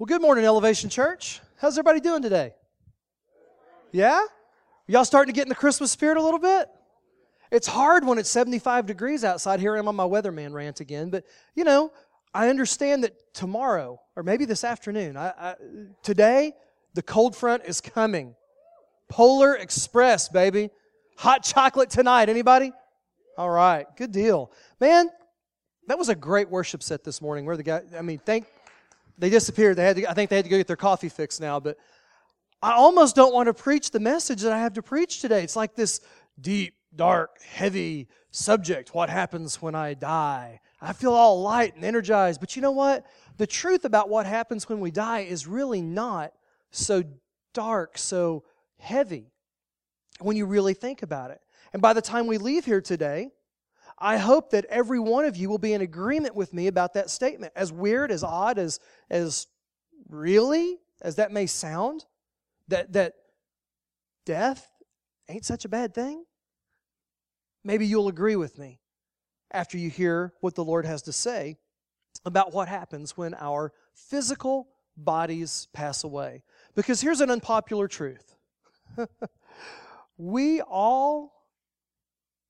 Well, good morning, Elevation Church. How's everybody doing today? Yeah? Y'all starting to get in the Christmas spirit a little bit? It's hard when it's 75 degrees outside. Here I am on my weatherman rant again. But, you know, I understand that tomorrow, or maybe this afternoon, I, I, today, the cold front is coming. Polar Express, baby. Hot chocolate tonight. Anybody? All right, good deal. Man, that was a great worship set this morning. Where the guy, I mean, thank, they disappeared. They had to, I think they had to go get their coffee fixed now, but I almost don't want to preach the message that I have to preach today. It's like this deep, dark, heavy subject. What happens when I die? I feel all light and energized. But you know what? The truth about what happens when we die is really not so dark, so heavy when you really think about it. And by the time we leave here today, I hope that every one of you will be in agreement with me about that statement. As weird, as odd, as, as really as that may sound, that, that death ain't such a bad thing. Maybe you'll agree with me after you hear what the Lord has to say about what happens when our physical bodies pass away. Because here's an unpopular truth we all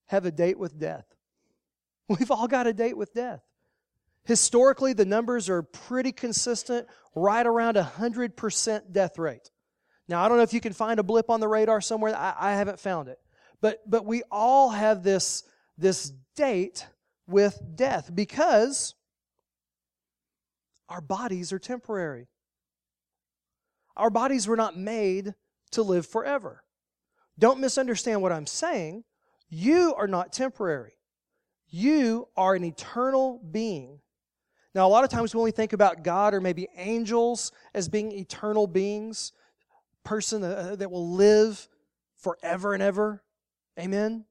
have a date with death. We've all got a date with death. Historically, the numbers are pretty consistent, right around a 100% death rate. Now, I don't know if you can find a blip on the radar somewhere. I, I haven't found it. But, but we all have this, this date with death because our bodies are temporary. Our bodies were not made to live forever. Don't misunderstand what I'm saying. You are not temporary. You are an eternal being. Now, a lot of times we think about God or maybe angels as being eternal beings, person uh, uh, that will live forever and ever, amen?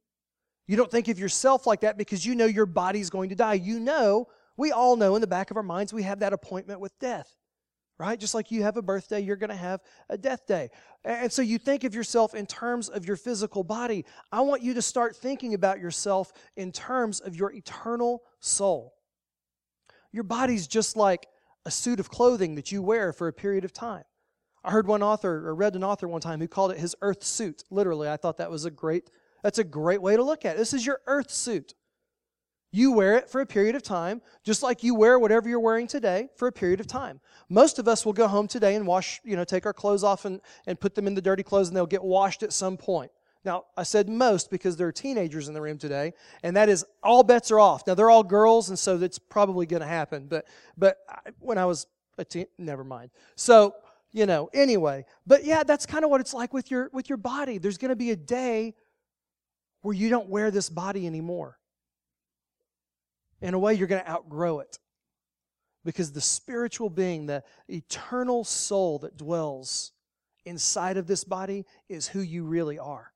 You don't think of yourself like that because you know your body's going to die. You know, we all know in the back of our minds we have that appointment with death right? Just like you have a birthday, you're going to have a death day. And so you think of yourself in terms of your physical body. I want you to start thinking about yourself in terms of your eternal soul. Your body's just like a suit of clothing that you wear for a period of time. I heard one author or read an author one time who called it his earth suit. Literally, I thought that was a great that's a great way to look at it. This is your earth suit. You wear it for a period of time, just like you wear whatever you're wearing today for a period of time. Most of us will go home today and wash, you know, take our clothes off and, and put them in the dirty clothes and they'll get washed at some point. Now, I said most because there are teenagers in the room today, and that is all bets are off. Now, they're all girls, and so that's probably going to happen. But, but I, when I was a teen, never mind. So, you know, anyway. But yeah, that's kind of what it's like with your with your body. There's going to be a day where you don't wear this body anymore in a way, you're going to outgrow it. Because the spiritual being, the eternal soul that dwells inside of this body, is who you really are.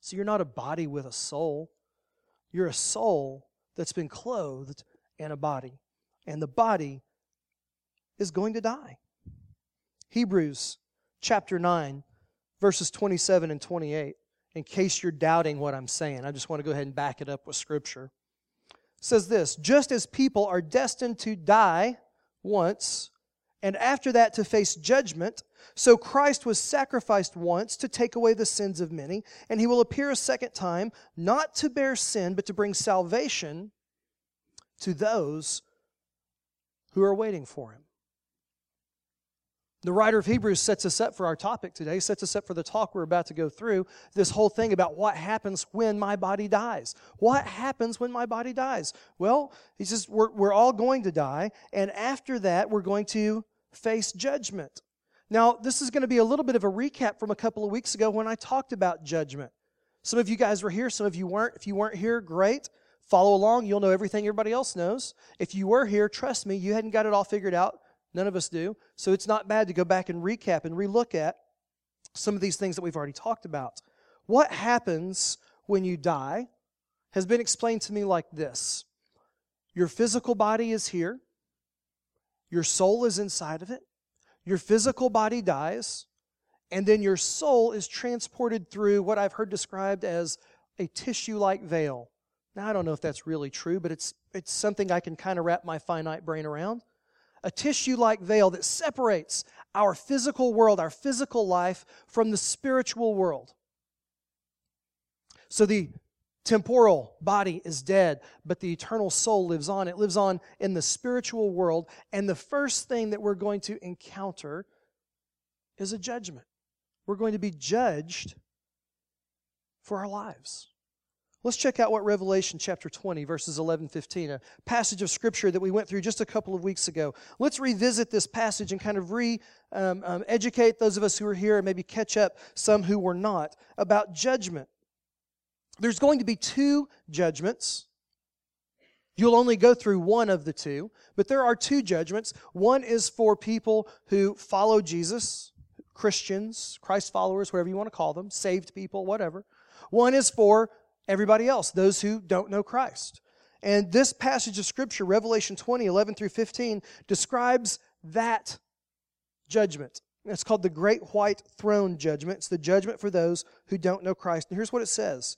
So you're not a body with a soul, you're a soul that's been clothed in a body. And the body is going to die. Hebrews chapter 9, verses 27 and 28. In case you're doubting what I'm saying, I just want to go ahead and back it up with Scripture says this just as people are destined to die once, and after that to face judgment, so Christ was sacrificed once to take away the sins of many, and he will appear a second time, not to bear sin, but to bring salvation to those who are waiting for him. The writer of Hebrews sets us up for our topic today, sets us up for the talk we're about to go through. This whole thing about what happens when my body dies. What happens when my body dies? Well, he says we're, we're all going to die, and after that, we're going to face judgment. Now, this is going to be a little bit of a recap from a couple of weeks ago when I talked about judgment. Some of you guys were here, some of you weren't. If you weren't here, great. Follow along, you'll know everything everybody else knows. If you were here, trust me, you hadn't got it all figured out None of us do. So it's not bad to go back and recap and relook at some of these things that we've already talked about. What happens when you die has been explained to me like this Your physical body is here, your soul is inside of it, your physical body dies, and then your soul is transported through what I've heard described as a tissue like veil. Now, I don't know if that's really true, but it's, it's something I can kind of wrap my finite brain around a tissue like veil that separates our physical world, our physical life, from the spiritual world. So the temporal body is dead, but the eternal soul lives on. It lives on in the spiritual world. And the first thing that we're going to encounter is a judgment. We're going to be judged for our lives. Let's check out what Revelation chapter 20, verses 11 15, a passage of scripture that we went through just a couple of weeks ago. Let's revisit this passage and kind of re um, um, educate those of us who are here and maybe catch up some who were not about judgment. There's going to be two judgments. You'll only go through one of the two, but there are two judgments. One is for people who follow Jesus, Christians, Christ followers, whatever you want to call them, saved people, whatever. One is for everybody else, those who don't know Christ. And this passage of Scripture, Revelation 20, 11 through 15, describes that judgment. It's called the Great White Throne Judgment. It's the judgment for those who don't know Christ. And here's what it says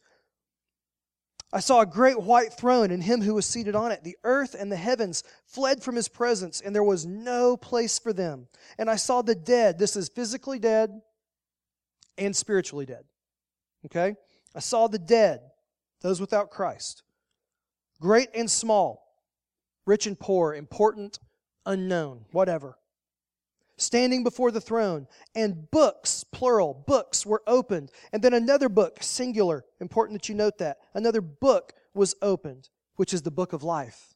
I saw a great white throne and him who was seated on it. The earth and the heavens fled from his presence, and there was no place for them. And I saw the dead. This is physically dead and spiritually dead. Okay? I saw the dead those without Christ, great and small, rich and poor, important, unknown, whatever, standing before the throne, and books, plural, books were opened. And then another book, singular, important that you note that, another book was opened, which is the book of life.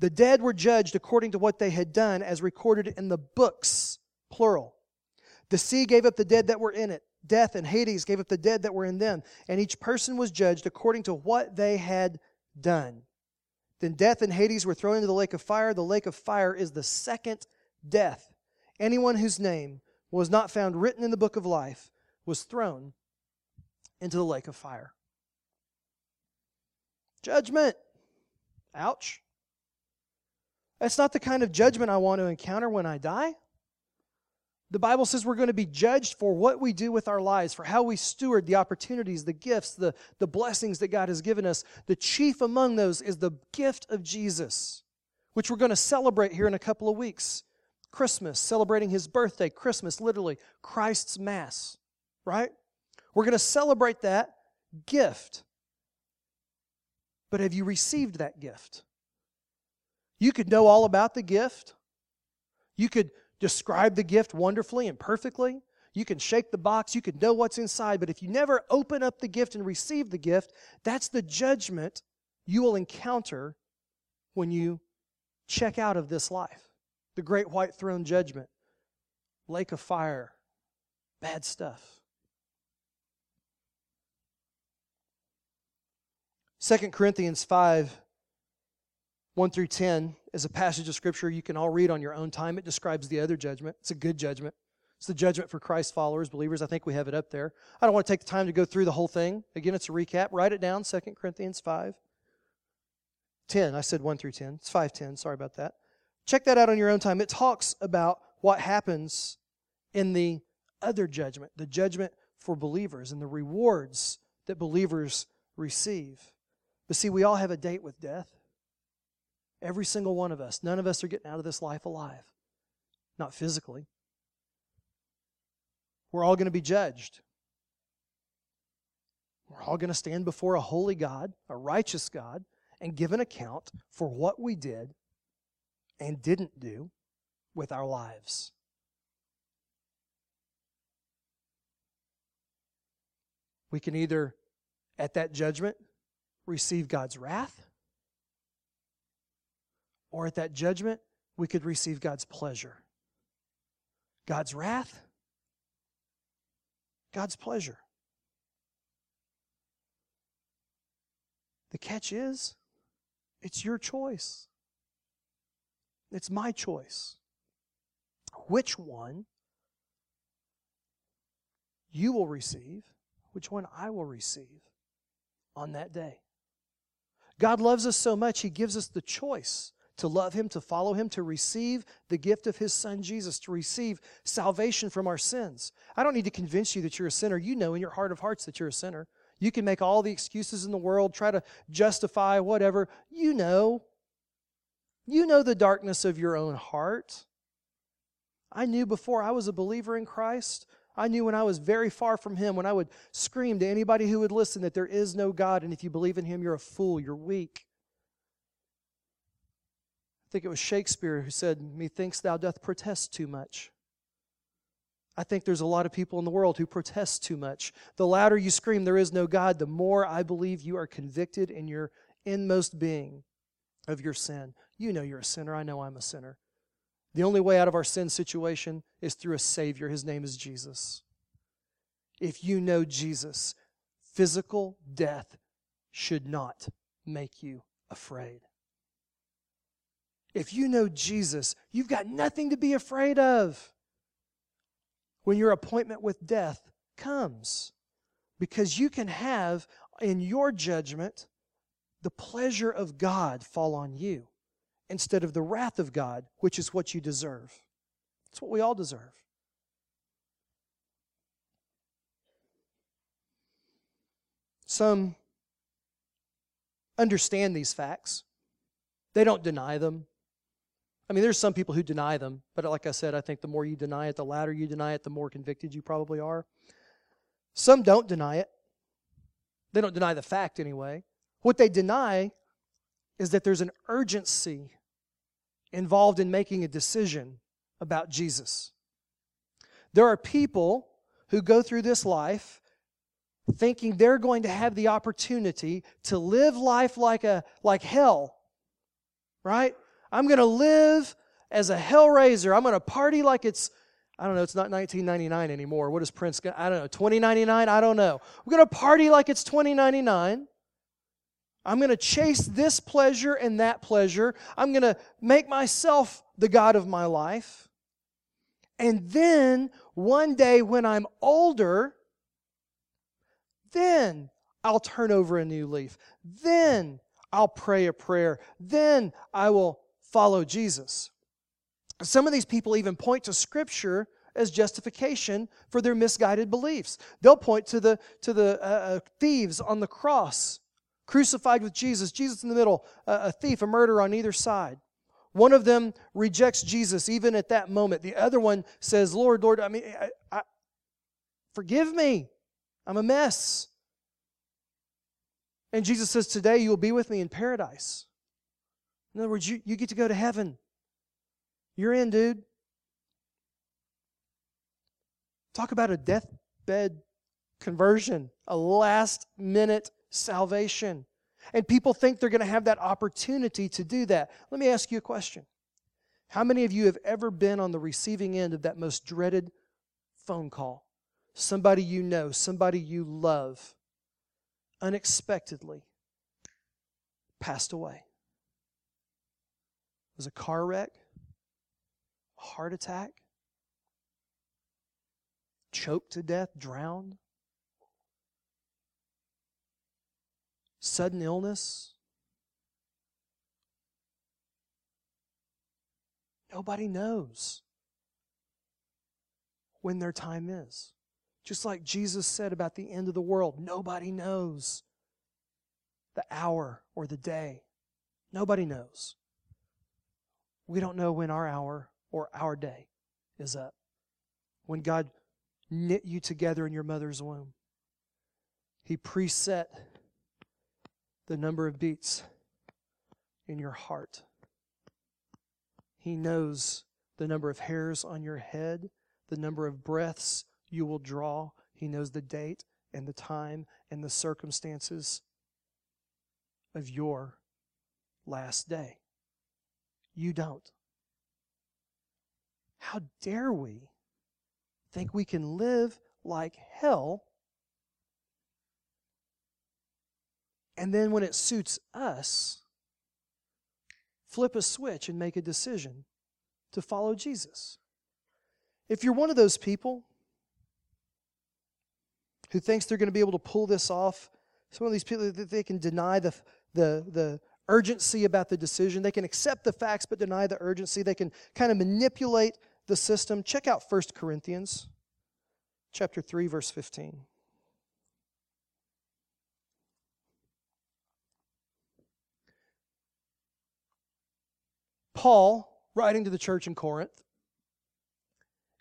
The dead were judged according to what they had done, as recorded in the books, plural. The sea gave up the dead that were in it death and Hades gave up the dead that were in them, and each person was judged according to what they had done. Then death and Hades were thrown into the lake of fire. The lake of fire is the second death. Anyone whose name was not found written in the book of life was thrown into the lake of fire. Judgment. Ouch. That's not the kind of judgment I want to encounter when I die. The Bible says we're going to be judged for what we do with our lives, for how we steward the opportunities, the gifts, the, the blessings that God has given us. The chief among those is the gift of Jesus, which we're going to celebrate here in a couple of weeks. Christmas, celebrating his birthday, Christmas, literally, Christ's Mass, right? We're going to celebrate that gift. But have you received that gift? You could know all about the gift. You could describe the gift wonderfully and perfectly. You can shake the box, you can know what's inside, but if you never open up the gift and receive the gift, that's the judgment you will encounter when you check out of this life. The great white throne judgment, lake of fire, bad stuff. 2 Corinthians 5 1 through 10 is a passage of scripture you can all read on your own time. It describes the other judgment. It's a good judgment. It's the judgment for Christ followers, believers. I think we have it up there. I don't want to take the time to go through the whole thing. Again, it's a recap. Write it down, 2 Corinthians 5. 10. I said 1 through 10. It's 510. Sorry about that. Check that out on your own time. It talks about what happens in the other judgment, the judgment for believers, and the rewards that believers receive. But see, we all have a date with death. Every single one of us. None of us are getting out of this life alive. Not physically. We're all going to be judged. We're all going to stand before a holy God, a righteous God, and give an account for what we did and didn't do with our lives. We can either, at that judgment, receive God's wrath or at that judgment, we could receive God's pleasure. God's wrath, God's pleasure. The catch is, it's your choice. It's my choice. Which one you will receive, which one I will receive on that day. God loves us so much, He gives us the choice to love Him, to follow Him, to receive the gift of His Son Jesus, to receive salvation from our sins. I don't need to convince you that you're a sinner. You know in your heart of hearts that you're a sinner. You can make all the excuses in the world, try to justify whatever. You know. You know the darkness of your own heart. I knew before I was a believer in Christ. I knew when I was very far from Him, when I would scream to anybody who would listen that there is no God, and if you believe in Him, you're a fool, you're weak. I think it was Shakespeare who said, Methinks thou doth protest too much. I think there's a lot of people in the world who protest too much. The louder you scream, there is no God, the more I believe you are convicted in your inmost being of your sin. You know you're a sinner. I know I'm a sinner. The only way out of our sin situation is through a Savior. His name is Jesus. If you know Jesus, physical death should not make you afraid. If you know Jesus, you've got nothing to be afraid of when your appointment with death comes. Because you can have in your judgment the pleasure of God fall on you instead of the wrath of God, which is what you deserve. It's what we all deserve. Some understand these facts, they don't deny them. I mean, there's some people who deny them, but like I said, I think the more you deny it, the louder you deny it, the more convicted you probably are. Some don't deny it. They don't deny the fact anyway. What they deny is that there's an urgency involved in making a decision about Jesus. There are people who go through this life thinking they're going to have the opportunity to live life like a like hell. Right? I'm going to live as a hellraiser. I'm going to party like it's, I don't know, it's not 1999 anymore. What is Prince? I don't know, 2099? I don't know. We're going to party like it's 2099. I'm going to chase this pleasure and that pleasure. I'm going to make myself the God of my life. And then one day when I'm older, then I'll turn over a new leaf. Then I'll pray a prayer. Then I will follow Jesus. Some of these people even point to Scripture as justification for their misguided beliefs. They'll point to the, to the uh, uh, thieves on the cross, crucified with Jesus, Jesus in the middle, uh, a thief, a murderer on either side. One of them rejects Jesus even at that moment. The other one says, Lord, Lord, I mean, I, I, forgive me. I'm a mess. And Jesus says, Today you will be with me in paradise. In other words, you, you get to go to heaven. You're in, dude. Talk about a deathbed conversion, a last minute salvation. And people think they're going to have that opportunity to do that. Let me ask you a question. How many of you have ever been on the receiving end of that most dreaded phone call? Somebody you know, somebody you love, unexpectedly passed away was a car wreck, a heart attack, choked to death, drowned, sudden illness. Nobody knows when their time is. Just like Jesus said about the end of the world, nobody knows the hour or the day. Nobody knows. We don't know when our hour or our day is up. When God knit you together in your mother's womb, He preset the number of beats in your heart. He knows the number of hairs on your head, the number of breaths you will draw. He knows the date and the time and the circumstances of your last day. You don't. How dare we think we can live like hell and then when it suits us, flip a switch and make a decision to follow Jesus? If you're one of those people who thinks they're going to be able to pull this off, some of these people that they can deny the, the, the urgency about the decision. They can accept the facts but deny the urgency. They can kind of manipulate the system. Check out 1 Corinthians chapter 3 verse 15. Paul, writing to the church in Corinth,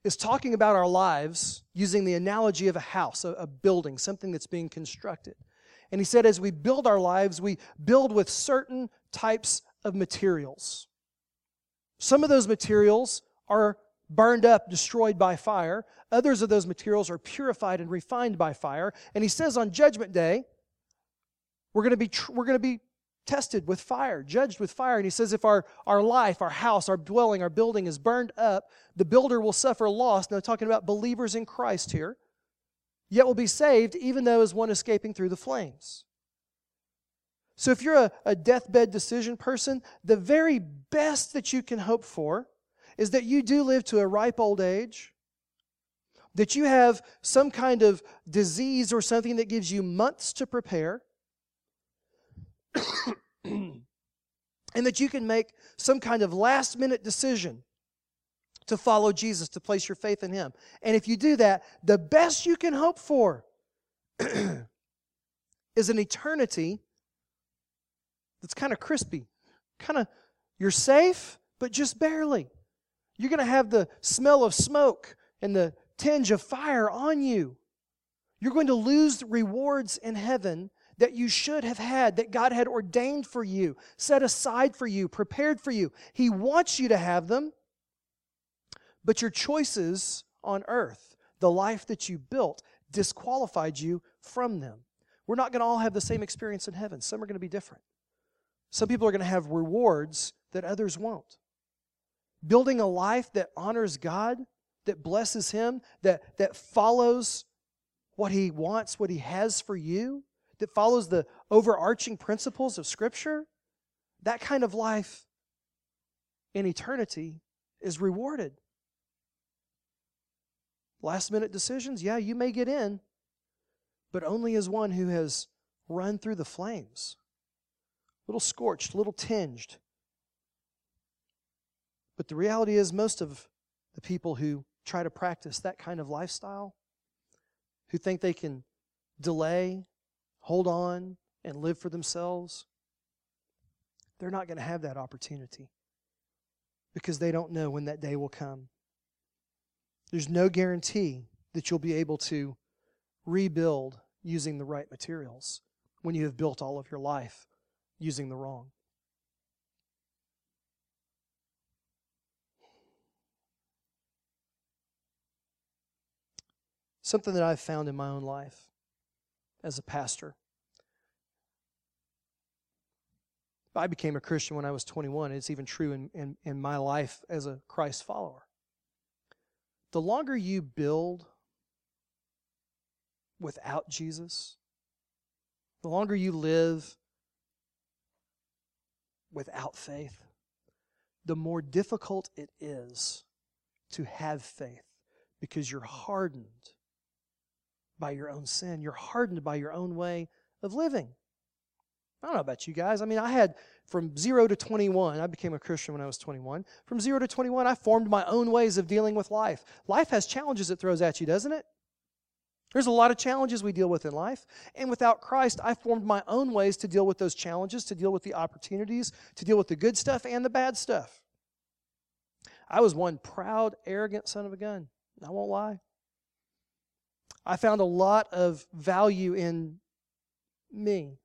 is talking about our lives using the analogy of a house, a, a building, something that's being constructed. And he said, as we build our lives, we build with certain types of materials. Some of those materials are burned up, destroyed by fire. Others of those materials are purified and refined by fire. And he says on Judgment Day, we're going to be, we're going to be tested with fire, judged with fire. And he says, if our, our life, our house, our dwelling, our building is burned up, the builder will suffer loss. Now, talking about believers in Christ here, yet will be saved, even though as one escaping through the flames. So, if you're a, a deathbed decision person, the very best that you can hope for is that you do live to a ripe old age, that you have some kind of disease or something that gives you months to prepare, and that you can make some kind of last minute decision to follow Jesus, to place your faith in Him. And if you do that, the best you can hope for is an eternity that's kind of crispy. Kind of, you're safe, but just barely. You're going to have the smell of smoke and the tinge of fire on you. You're going to lose rewards in heaven that you should have had, that God had ordained for you, set aside for you, prepared for you. He wants you to have them, but your choices on earth, the life that you built, disqualified you from them. We're not going to all have the same experience in heaven. Some are going to be different. Some people are going to have rewards that others won't. Building a life that honors God, that blesses Him, that, that follows what He wants, what He has for you, that follows the overarching principles of Scripture, that kind of life in eternity is rewarded. Last minute decisions, yeah, you may get in, but only as one who has run through the flames. A little scorched, a little tinged. But the reality is, most of the people who try to practice that kind of lifestyle, who think they can delay hold on and live for themselves, they're not going to have that opportunity because they don't know when that day will come. There's no guarantee that you'll be able to rebuild using the right materials when you have built all of your life using the wrong. Something that I've found in my own life as a pastor. I became a Christian when I was 21. It's even true in, in, in my life as a Christ follower. The longer you build without Jesus, the longer you live without faith, the more difficult it is to have faith because you're hardened by your own sin. You're hardened by your own way of living. I don't know about you guys. I mean, I had from zero to 21, I became a Christian when I was 21. From zero to 21, I formed my own ways of dealing with life. Life has challenges it throws at you, doesn't it? There's a lot of challenges we deal with in life. And without Christ, I formed my own ways to deal with those challenges, to deal with the opportunities, to deal with the good stuff and the bad stuff. I was one proud, arrogant son of a gun. I won't lie. I found a lot of value in me.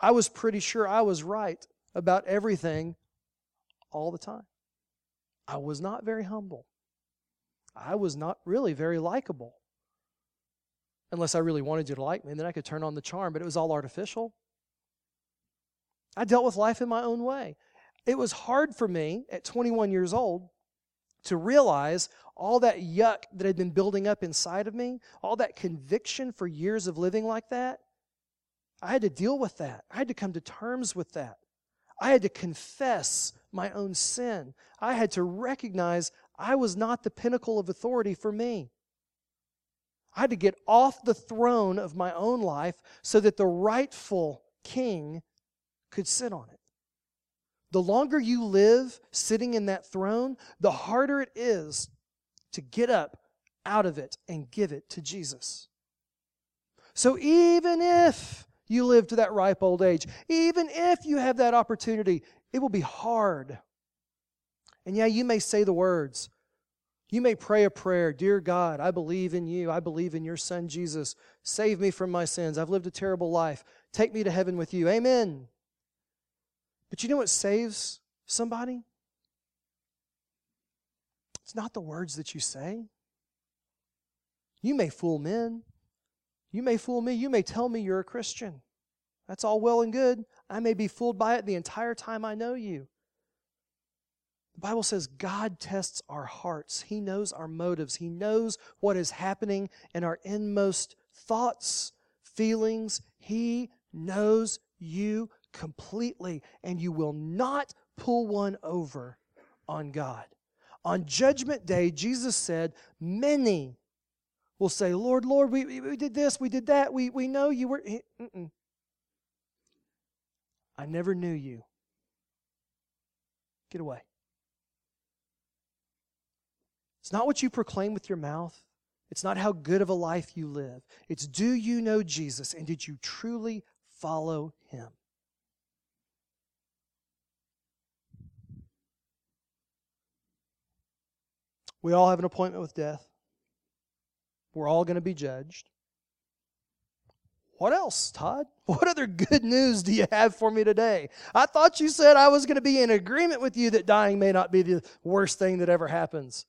I was pretty sure I was right about everything all the time. I was not very humble. I was not really very likable. Unless I really wanted you to like me, and then I could turn on the charm, but it was all artificial. I dealt with life in my own way. It was hard for me at 21 years old to realize all that yuck that had been building up inside of me, all that conviction for years of living like that, I had to deal with that. I had to come to terms with that. I had to confess my own sin. I had to recognize I was not the pinnacle of authority for me. I had to get off the throne of my own life so that the rightful king could sit on it. The longer you live sitting in that throne, the harder it is to get up out of it and give it to Jesus. So even if you live to that ripe old age, even if you have that opportunity, it will be hard. And yeah, you may say the words, You may pray a prayer Dear God, I believe in you. I believe in your Son, Jesus. Save me from my sins. I've lived a terrible life. Take me to heaven with you. Amen. But you know what saves somebody? It's not the words that you say. You may fool men. You may fool me. You may tell me you're a Christian. That's all well and good. I may be fooled by it the entire time I know you. The Bible says God tests our hearts. He knows our motives. He knows what is happening in our inmost thoughts, feelings. He knows you completely, and you will not pull one over on God. On Judgment Day, Jesus said, Many will say, Lord, Lord, we, we did this, we did that, we, we know you were. Mm-mm. I never knew you. Get away. It's not what you proclaim with your mouth. It's not how good of a life you live. It's do you know Jesus and did you truly follow him? We all have an appointment with death. We're all going to be judged. What else, Todd? What other good news do you have for me today? I thought you said I was going to be in agreement with you that dying may not be the worst thing that ever happens.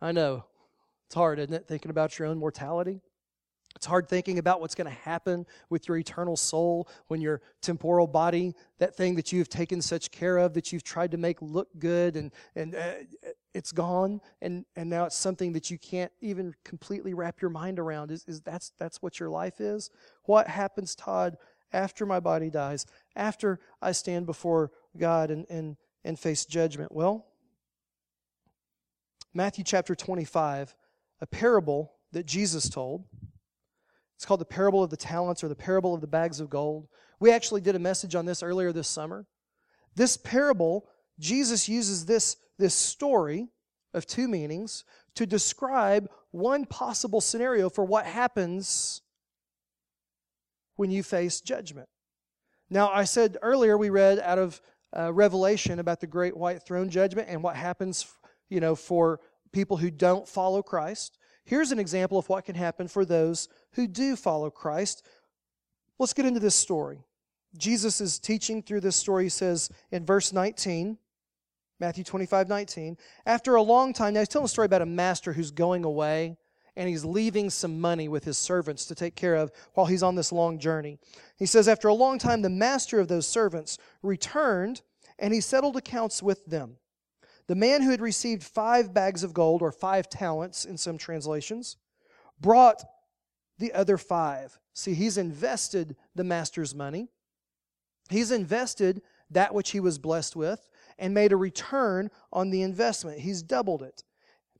I know. It's hard, isn't it, thinking about your own mortality? It's hard thinking about what's going to happen with your eternal soul when your temporal body, that thing that you've taken such care of, that you've tried to make look good, and, and uh, it's gone, and, and now it's something that you can't even completely wrap your mind around. Is, is that's, that's what your life is? What happens, Todd, after my body dies, after I stand before God and, and, and face judgment? Well, Matthew chapter 25, a parable that Jesus told. It's called the parable of the talents or the parable of the bags of gold. We actually did a message on this earlier this summer. This parable, Jesus uses this, this story of two meanings to describe one possible scenario for what happens when you face judgment. Now, I said earlier we read out of uh, Revelation about the great white throne judgment and what happens you know, for people who don't follow Christ. Here's an example of what can happen for those who do follow Christ. Let's get into this story. Jesus is teaching through this story. He says in verse 19, Matthew 25, 19, after a long time, now he's telling a story about a master who's going away and he's leaving some money with his servants to take care of while he's on this long journey. He says, After a long time, the master of those servants returned and he settled accounts with them. The man who had received five bags of gold, or five talents in some translations, brought the other five. See, he's invested the master's money, he's invested that which he was blessed with, and made a return on the investment. He's doubled it.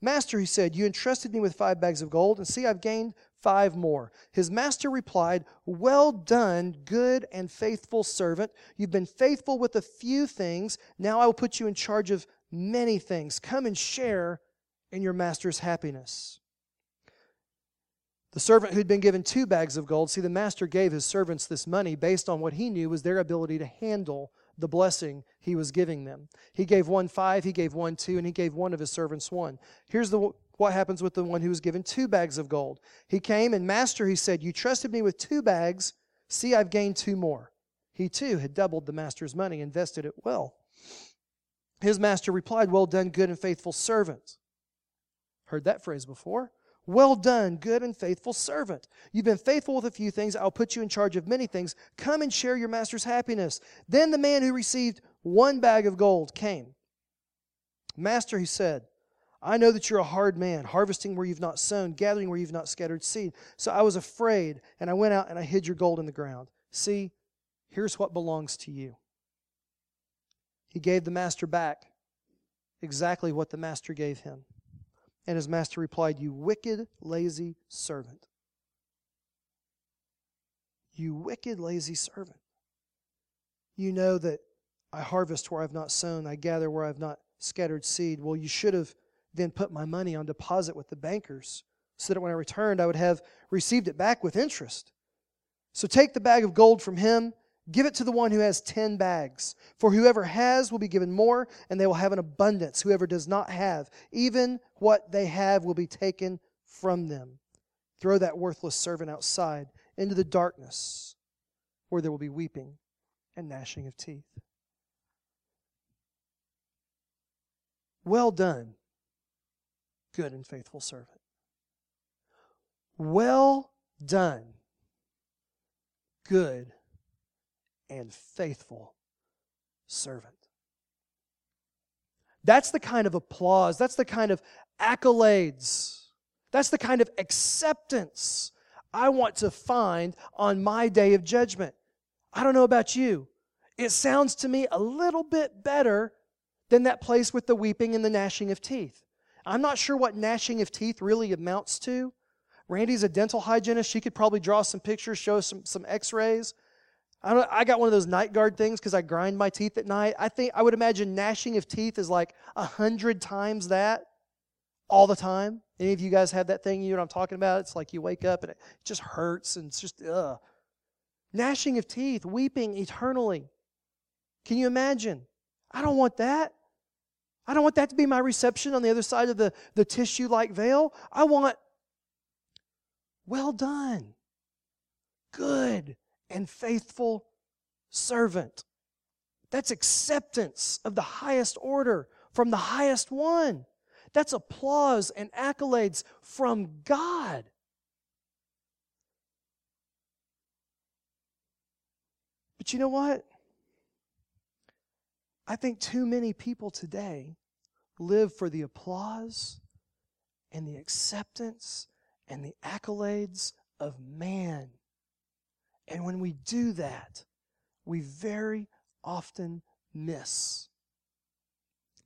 Master, he said, You entrusted me with five bags of gold, and see, I've gained five more. His master replied, Well done, good and faithful servant. You've been faithful with a few things. Now I will put you in charge of many things. Come and share in your master's happiness. The servant who'd been given two bags of gold, see, the master gave his servants this money based on what he knew was their ability to handle the blessing he was giving them. He gave one five, he gave one two, and he gave one of his servants one. Here's the, what happens with the one who was given two bags of gold. He came, and Master, he said, You trusted me with two bags. See, I've gained two more. He too had doubled the master's money, invested it well. His master replied, Well done, good and faithful servant. Heard that phrase before. Well done, good and faithful servant. You've been faithful with a few things. I'll put you in charge of many things. Come and share your master's happiness. Then the man who received one bag of gold came. Master, he said, I know that you're a hard man, harvesting where you've not sown, gathering where you've not scattered seed. So I was afraid, and I went out and I hid your gold in the ground. See, here's what belongs to you. He gave the master back exactly what the master gave him. And his master replied, You wicked, lazy servant. You wicked, lazy servant. You know that I harvest where I've not sown, I gather where I've not scattered seed. Well, you should have then put my money on deposit with the bankers so that when I returned, I would have received it back with interest. So take the bag of gold from him Give it to the one who has ten bags. For whoever has will be given more, and they will have an abundance. Whoever does not have, even what they have will be taken from them. Throw that worthless servant outside into the darkness, where there will be weeping and gnashing of teeth. Well done, good and faithful servant. Well done, good and faithful servant. That's the kind of applause, that's the kind of accolades, that's the kind of acceptance I want to find on my day of judgment. I don't know about you. It sounds to me a little bit better than that place with the weeping and the gnashing of teeth. I'm not sure what gnashing of teeth really amounts to. Randy's a dental hygienist. She could probably draw some pictures, show some, some x rays. I, I got one of those night guard things because I grind my teeth at night. I think I would imagine gnashing of teeth is like a hundred times that all the time. Any of you guys have that thing? You know what I'm talking about? It's like you wake up and it just hurts and it's just ugh. Gnashing of teeth, weeping eternally. Can you imagine? I don't want that. I don't want that to be my reception on the other side of the, the tissue like veil. I want, well done, good and faithful servant. That's acceptance of the highest order from the highest one. That's applause and accolades from God. But you know what? I think too many people today live for the applause and the acceptance and the accolades of man. And when we do that, we very often miss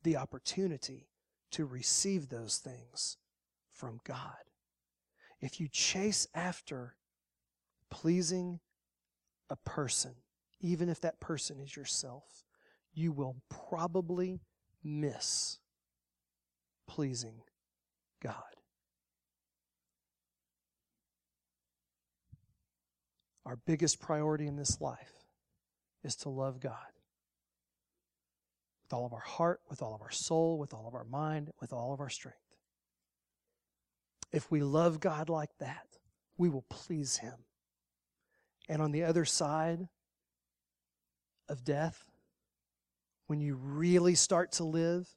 the opportunity to receive those things from God. If you chase after pleasing a person, even if that person is yourself, you will probably miss pleasing God. Our biggest priority in this life is to love God with all of our heart, with all of our soul, with all of our mind, with all of our strength. If we love God like that, we will please Him. And on the other side of death, when you really start to live,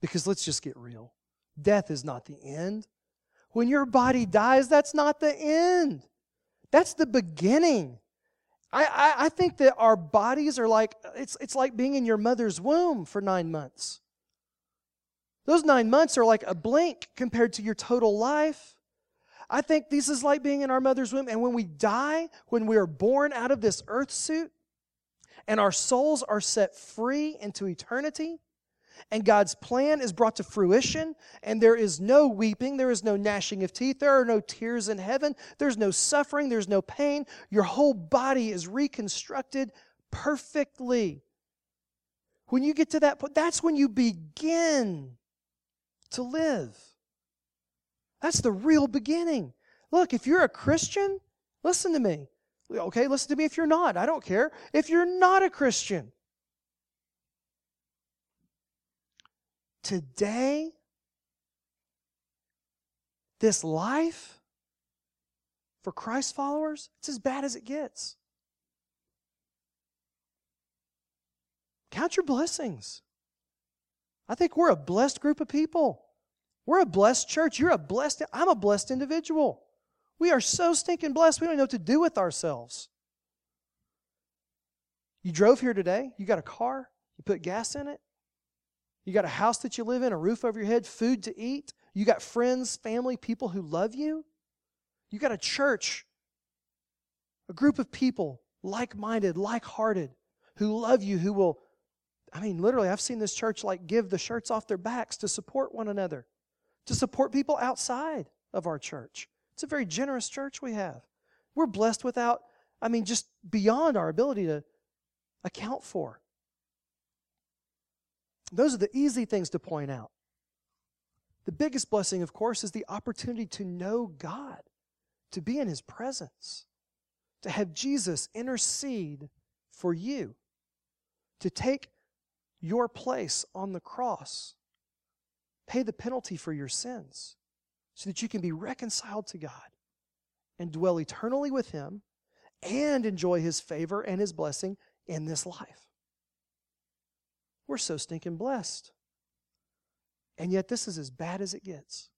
because let's just get real death is not the end. When your body dies, that's not the end, that's the beginning. I, I, I, think that our bodies are like it's, it's like being in your mother's womb for nine months. Those nine months are like a blink compared to your total life. I think this is like being in our mother's womb. And when we die, when we are born out of this earth suit, and our souls are set free into eternity, and God's plan is brought to fruition, and there is no weeping, there is no gnashing of teeth, there are no tears in heaven, there's no suffering, there's no pain. Your whole body is reconstructed perfectly. When you get to that point, that's when you begin to live. That's the real beginning. Look, if you're a Christian, listen to me. Okay, listen to me if you're not. I don't care. If you're not a Christian, today, this life for Christ followers, it's as bad as it gets. Count your blessings. I think we're a blessed group of people. We're a blessed church. You're a blessed, I'm a blessed individual. We are so stinking blessed, we don't know what to do with ourselves. You drove here today, you got a car, you put gas in it, you got a house that you live in, a roof over your head, food to eat. You got friends, family, people who love you. You got a church, a group of people, like minded, like hearted, who love you, who will. I mean, literally, I've seen this church like give the shirts off their backs to support one another, to support people outside of our church. It's a very generous church we have. We're blessed without, I mean, just beyond our ability to account for. Those are the easy things to point out. The biggest blessing, of course, is the opportunity to know God, to be in His presence, to have Jesus intercede for you to take your place on the cross, pay the penalty for your sins, so that you can be reconciled to God and dwell eternally with Him and enjoy His favor and His blessing in this life. We're so stinking blessed. And yet, this is as bad as it gets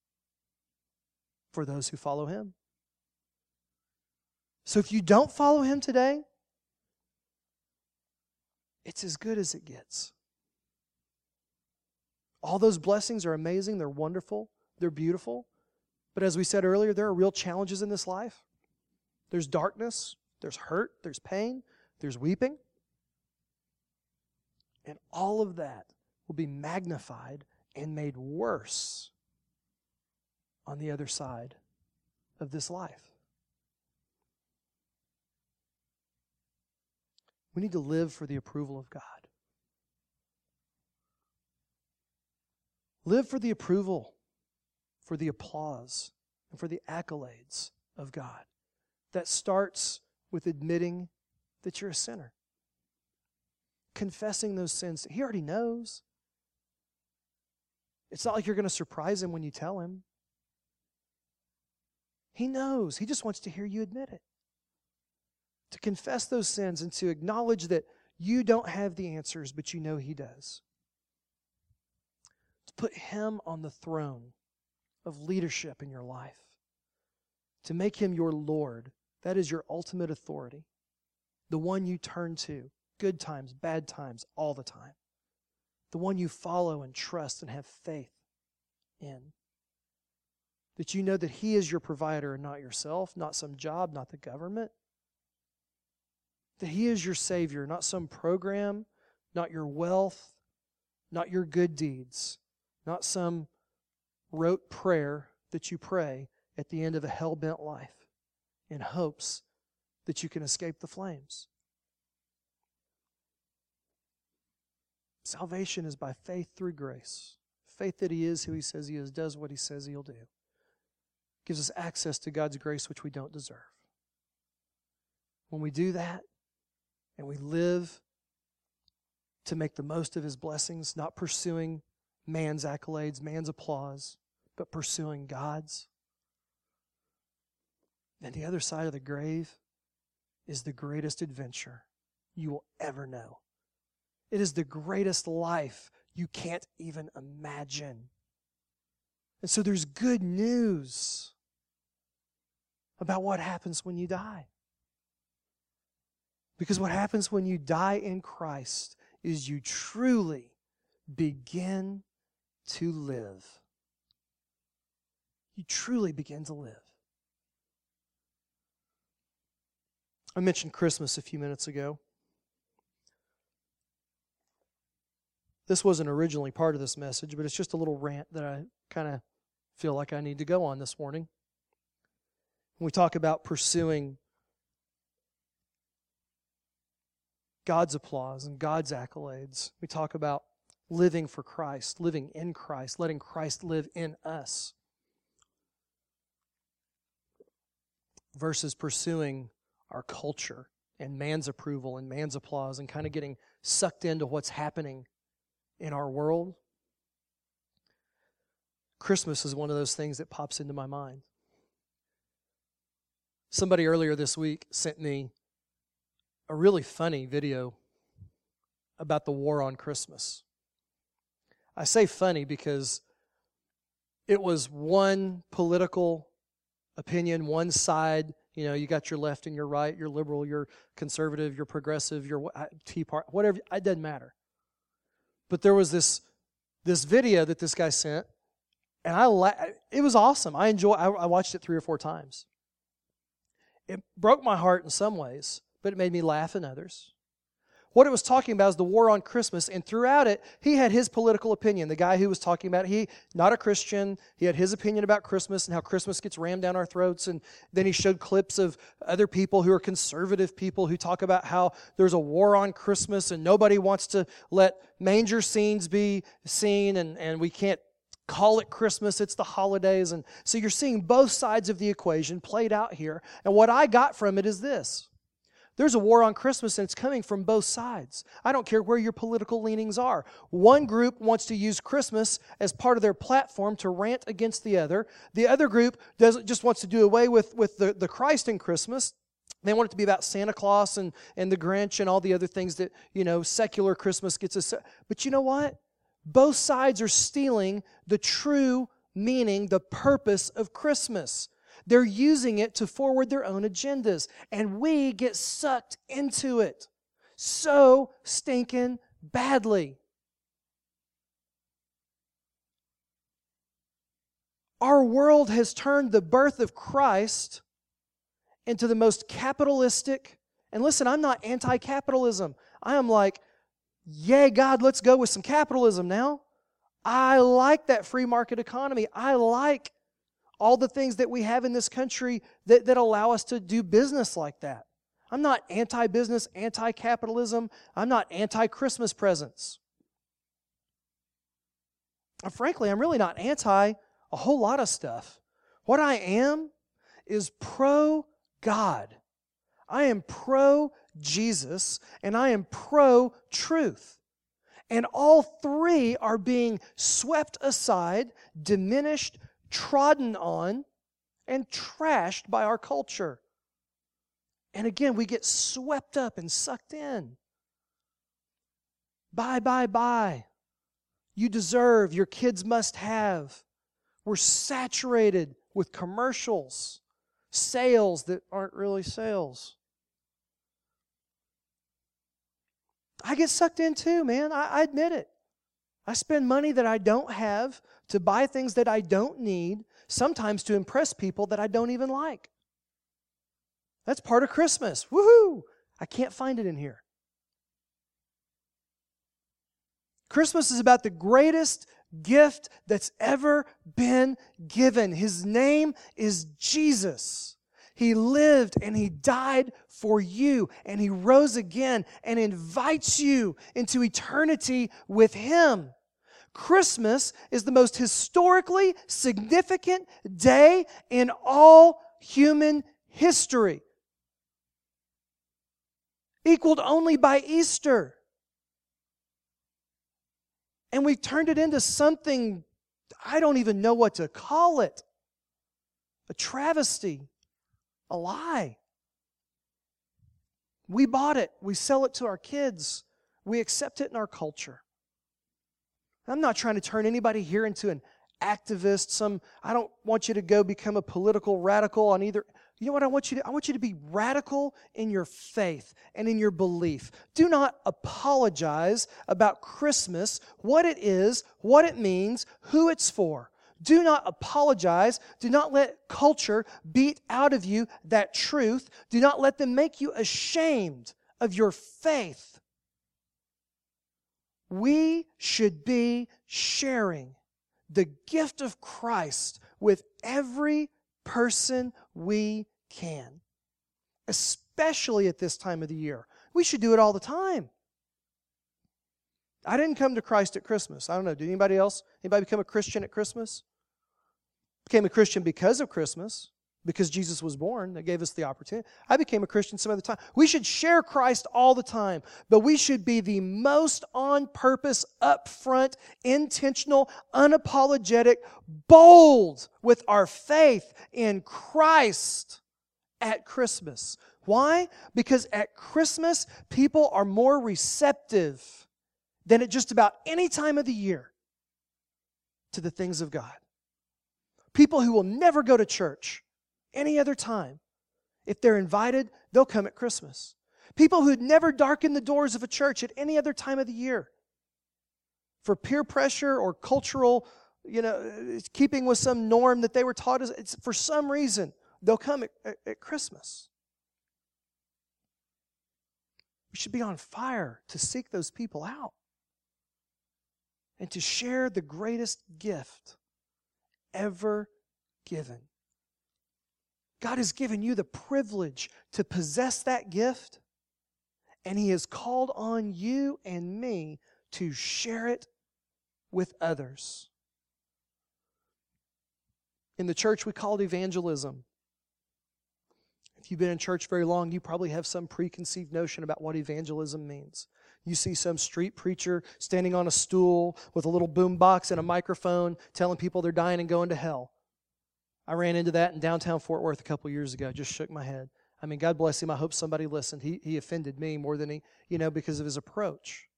for those who follow Him. So, if you don't follow Him today, it's as good as it gets. All those blessings are amazing, they're wonderful, they're beautiful. But as we said earlier, there are real challenges in this life. There's darkness, there's hurt, there's pain, there's weeping. And all of that will be magnified and made worse on the other side of this life. We need to live for the approval of God. Live for the approval, for the applause, and for the accolades of God. That starts with admitting that you're a sinner, confessing those sins. He already knows. It's not like you're going to surprise him when you tell him. He knows. He just wants to hear you admit it. To confess those sins and to acknowledge that you don't have the answers, but you know He does to put Him on the throne of leadership in your life, to make Him your Lord. That is your ultimate authority, the one you turn to, good times, bad times, all the time, the one you follow and trust and have faith in. That you know that He is your provider and not yourself, not some job, not the government. That He is your Savior, not some program, not your wealth, not your good deeds, not some rote prayer that you pray at the end of a hell bent life in hopes that you can escape the flames. Salvation is by faith through grace. Faith that He is who He says He is, does what He says He'll do. Gives us access to God's grace, which we don't deserve. When we do that and we live to make the most of His blessings, not pursuing man's accolades, man's applause, but pursuing God's. And the other side of the grave is the greatest adventure you will ever know. It is the greatest life you can't even imagine. And so there's good news about what happens when you die. Because what happens when you die in Christ is you truly begin to live. You truly begin to live. I mentioned Christmas a few minutes ago. This wasn't originally part of this message, but it's just a little rant that I kind of feel like I need to go on this morning. When we talk about pursuing God's applause and God's accolades, we talk about living for Christ, living in Christ, letting Christ live in us, versus pursuing our culture and man's approval and man's applause and kind of getting sucked into what's happening in our world. Christmas is one of those things that pops into my mind. Somebody earlier this week sent me a really funny video about the war on Christmas. I say funny because it was one political opinion, one side. You know, you got your left and your right, your liberal, your conservative, your progressive, your Tea Party, whatever. It doesn't matter. But there was this this video that this guy sent, and I la- it was awesome. I enjoy. I, I watched it three or four times. It broke my heart in some ways, but it made me laugh in others. What it was talking about is the war on Christmas, and throughout it, he had his political opinion. The guy who was talking about it, he not a Christian, he had his opinion about Christmas and how Christmas gets rammed down our throats. And then he showed clips of other people who are conservative people who talk about how there's a war on Christmas and nobody wants to let manger scenes be seen, and, and we can't call it Christmas, it's the holidays. And so you're seeing both sides of the equation played out here. And what I got from it is this There's a war on Christmas and it's coming from both sides. I don't care where your political leanings are. One group wants to use Christmas as part of their platform to rant against the other. The other group doesn't just wants to do away with, with the, the Christ in Christmas. They want it to be about Santa Claus and, and the Grinch and all the other things that, you know, secular Christmas gets us. But you know what? Both sides are stealing the true meaning, the purpose of Christmas. They're using it to forward their own agendas, and we get sucked into it so stinking badly. Our world has turned the birth of Christ into the most capitalistic. And listen, I'm not anti capitalism. I am like, yay, God, let's go with some capitalism now. I like that free market economy. I like all the things that we have in this country that, that allow us to do business like that. I'm not anti business, anti capitalism. I'm not anti Christmas presents. And frankly, I'm really not anti a whole lot of stuff. What I am is pro God. I am pro Jesus and I am pro truth. And all three are being swept aside, diminished, trodden on, and trashed by our culture. And again, we get swept up and sucked in. Buy, buy, buy. You deserve, your kids must have. We're saturated with commercials, sales that aren't really sales. I get sucked in too, man. I, I admit it. I spend money that I don't have to buy things that I don't need, sometimes to impress people that I don't even like. That's part of Christmas. Woohoo! I can't find it in here. Christmas is about the greatest gift that's ever been given. His name is Jesus. He lived and He died for you, and He rose again and invites you into eternity with Him. Christmas is the most historically significant day in all human history, equaled only by Easter. And we've turned it into something, I don't even know what to call it a travesty a lie. We bought it, we sell it to our kids, we accept it in our culture. I'm not trying to turn anybody here into an activist, some I don't want you to go become a political radical on either you know what I want you to I want you to be radical in your faith and in your belief. Do not apologize about Christmas, what it is, what it means, who it's for. Do not apologize. Do not let culture beat out of you that truth. Do not let them make you ashamed of your faith. We should be sharing the gift of Christ with every person we can, especially at this time of the year. We should do it all the time. I didn't come to Christ at Christmas. I don't know. Did anybody else? Anybody become a Christian at Christmas? became a Christian because of Christmas, because Jesus was born. That gave us the opportunity. I became a Christian some other time. We should share Christ all the time, but we should be the most on purpose, upfront, intentional, unapologetic, bold with our faith in Christ at Christmas. Why? Because at Christmas, people are more receptive than at just about any time of the year to the things of God. People who will never go to church any other time, if they're invited, they'll come at Christmas. People who'd never darken the doors of a church at any other time of the year for peer pressure or cultural, you know, keeping with some norm that they were taught, it's for some reason, they'll come at, at, at Christmas. We should be on fire to seek those people out and to share the greatest gift ever given. God has given you the privilege to possess that gift, and He has called on you and me to share it with others. In the church, we call it evangelism. If you've been in church very long, you probably have some preconceived notion about what evangelism means. You see some street preacher standing on a stool with a little boom box and a microphone telling people they're dying and going to hell. I ran into that in downtown Fort Worth a couple years ago. Just shook my head. I mean, God bless him. I hope somebody listened. He, he offended me more than he, you know, because of his approach.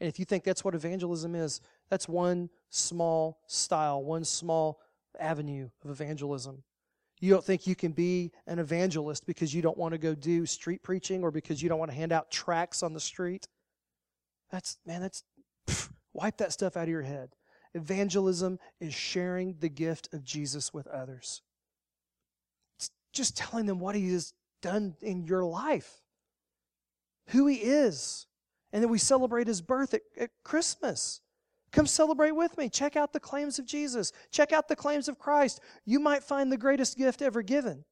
And if you think that's what evangelism is, that's one small style, one small avenue of evangelism. You don't think you can be an evangelist because you don't want to go do street preaching or because you don't want to hand out tracts on the street. That's, man, that's, pff, wipe that stuff out of your head. Evangelism is sharing the gift of Jesus with others. It's just telling them what he has done in your life, who he is, and that we celebrate his birth at, at Christmas. Come celebrate with me. Check out the claims of Jesus. Check out the claims of Christ. You might find the greatest gift ever given.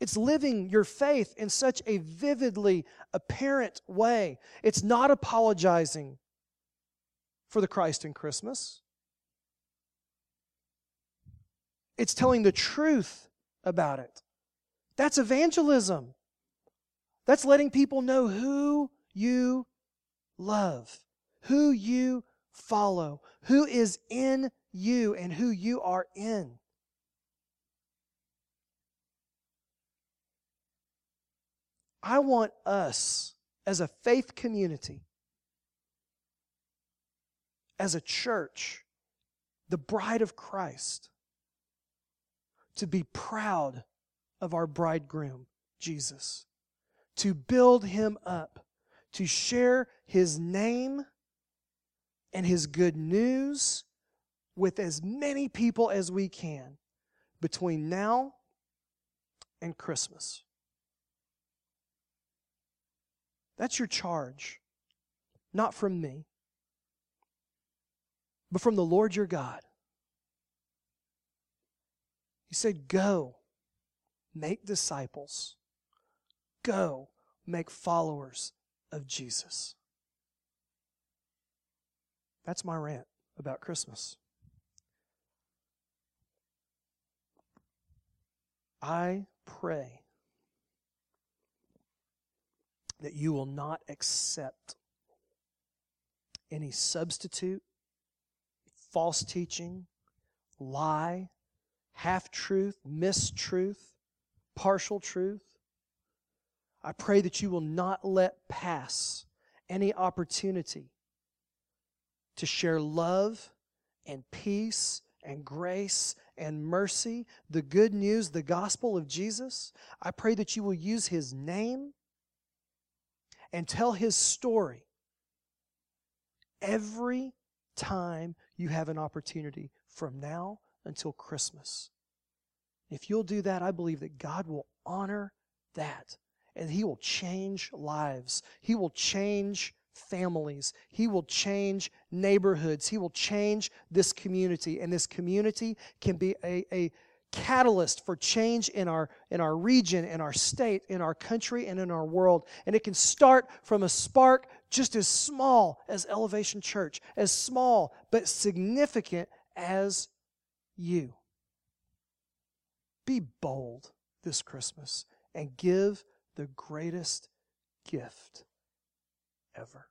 It's living your faith in such a vividly apparent way. It's not apologizing for the Christ in Christmas. It's telling the truth about it. That's evangelism. That's letting people know who you love, who you follow, who is in you, and who you are in. I want us as a faith community as a church, the bride of Christ, to be proud of our bridegroom, Jesus, to build him up, to share his name and his good news with as many people as we can between now and Christmas. That's your charge, not from me but from the Lord your God. He said, Go, make disciples. Go, make followers of Jesus. That's my rant about Christmas. I pray that you will not accept any substitute false teaching, lie, half truth, mistruth, partial truth. I pray that you will not let pass any opportunity to share love and peace and grace and mercy, the good news, the gospel of Jesus. I pray that you will use his name and tell his story every time you have an opportunity from now until Christmas. If you'll do that, I believe that God will honor that and He will change lives. He will change families. He will change neighborhoods. He will change this community. And this community can be a, a catalyst for change in our, in our region, in our state, in our country, and in our world. And it can start from a spark just as small as Elevation Church, as small but significant as you. Be bold this Christmas and give the greatest gift ever.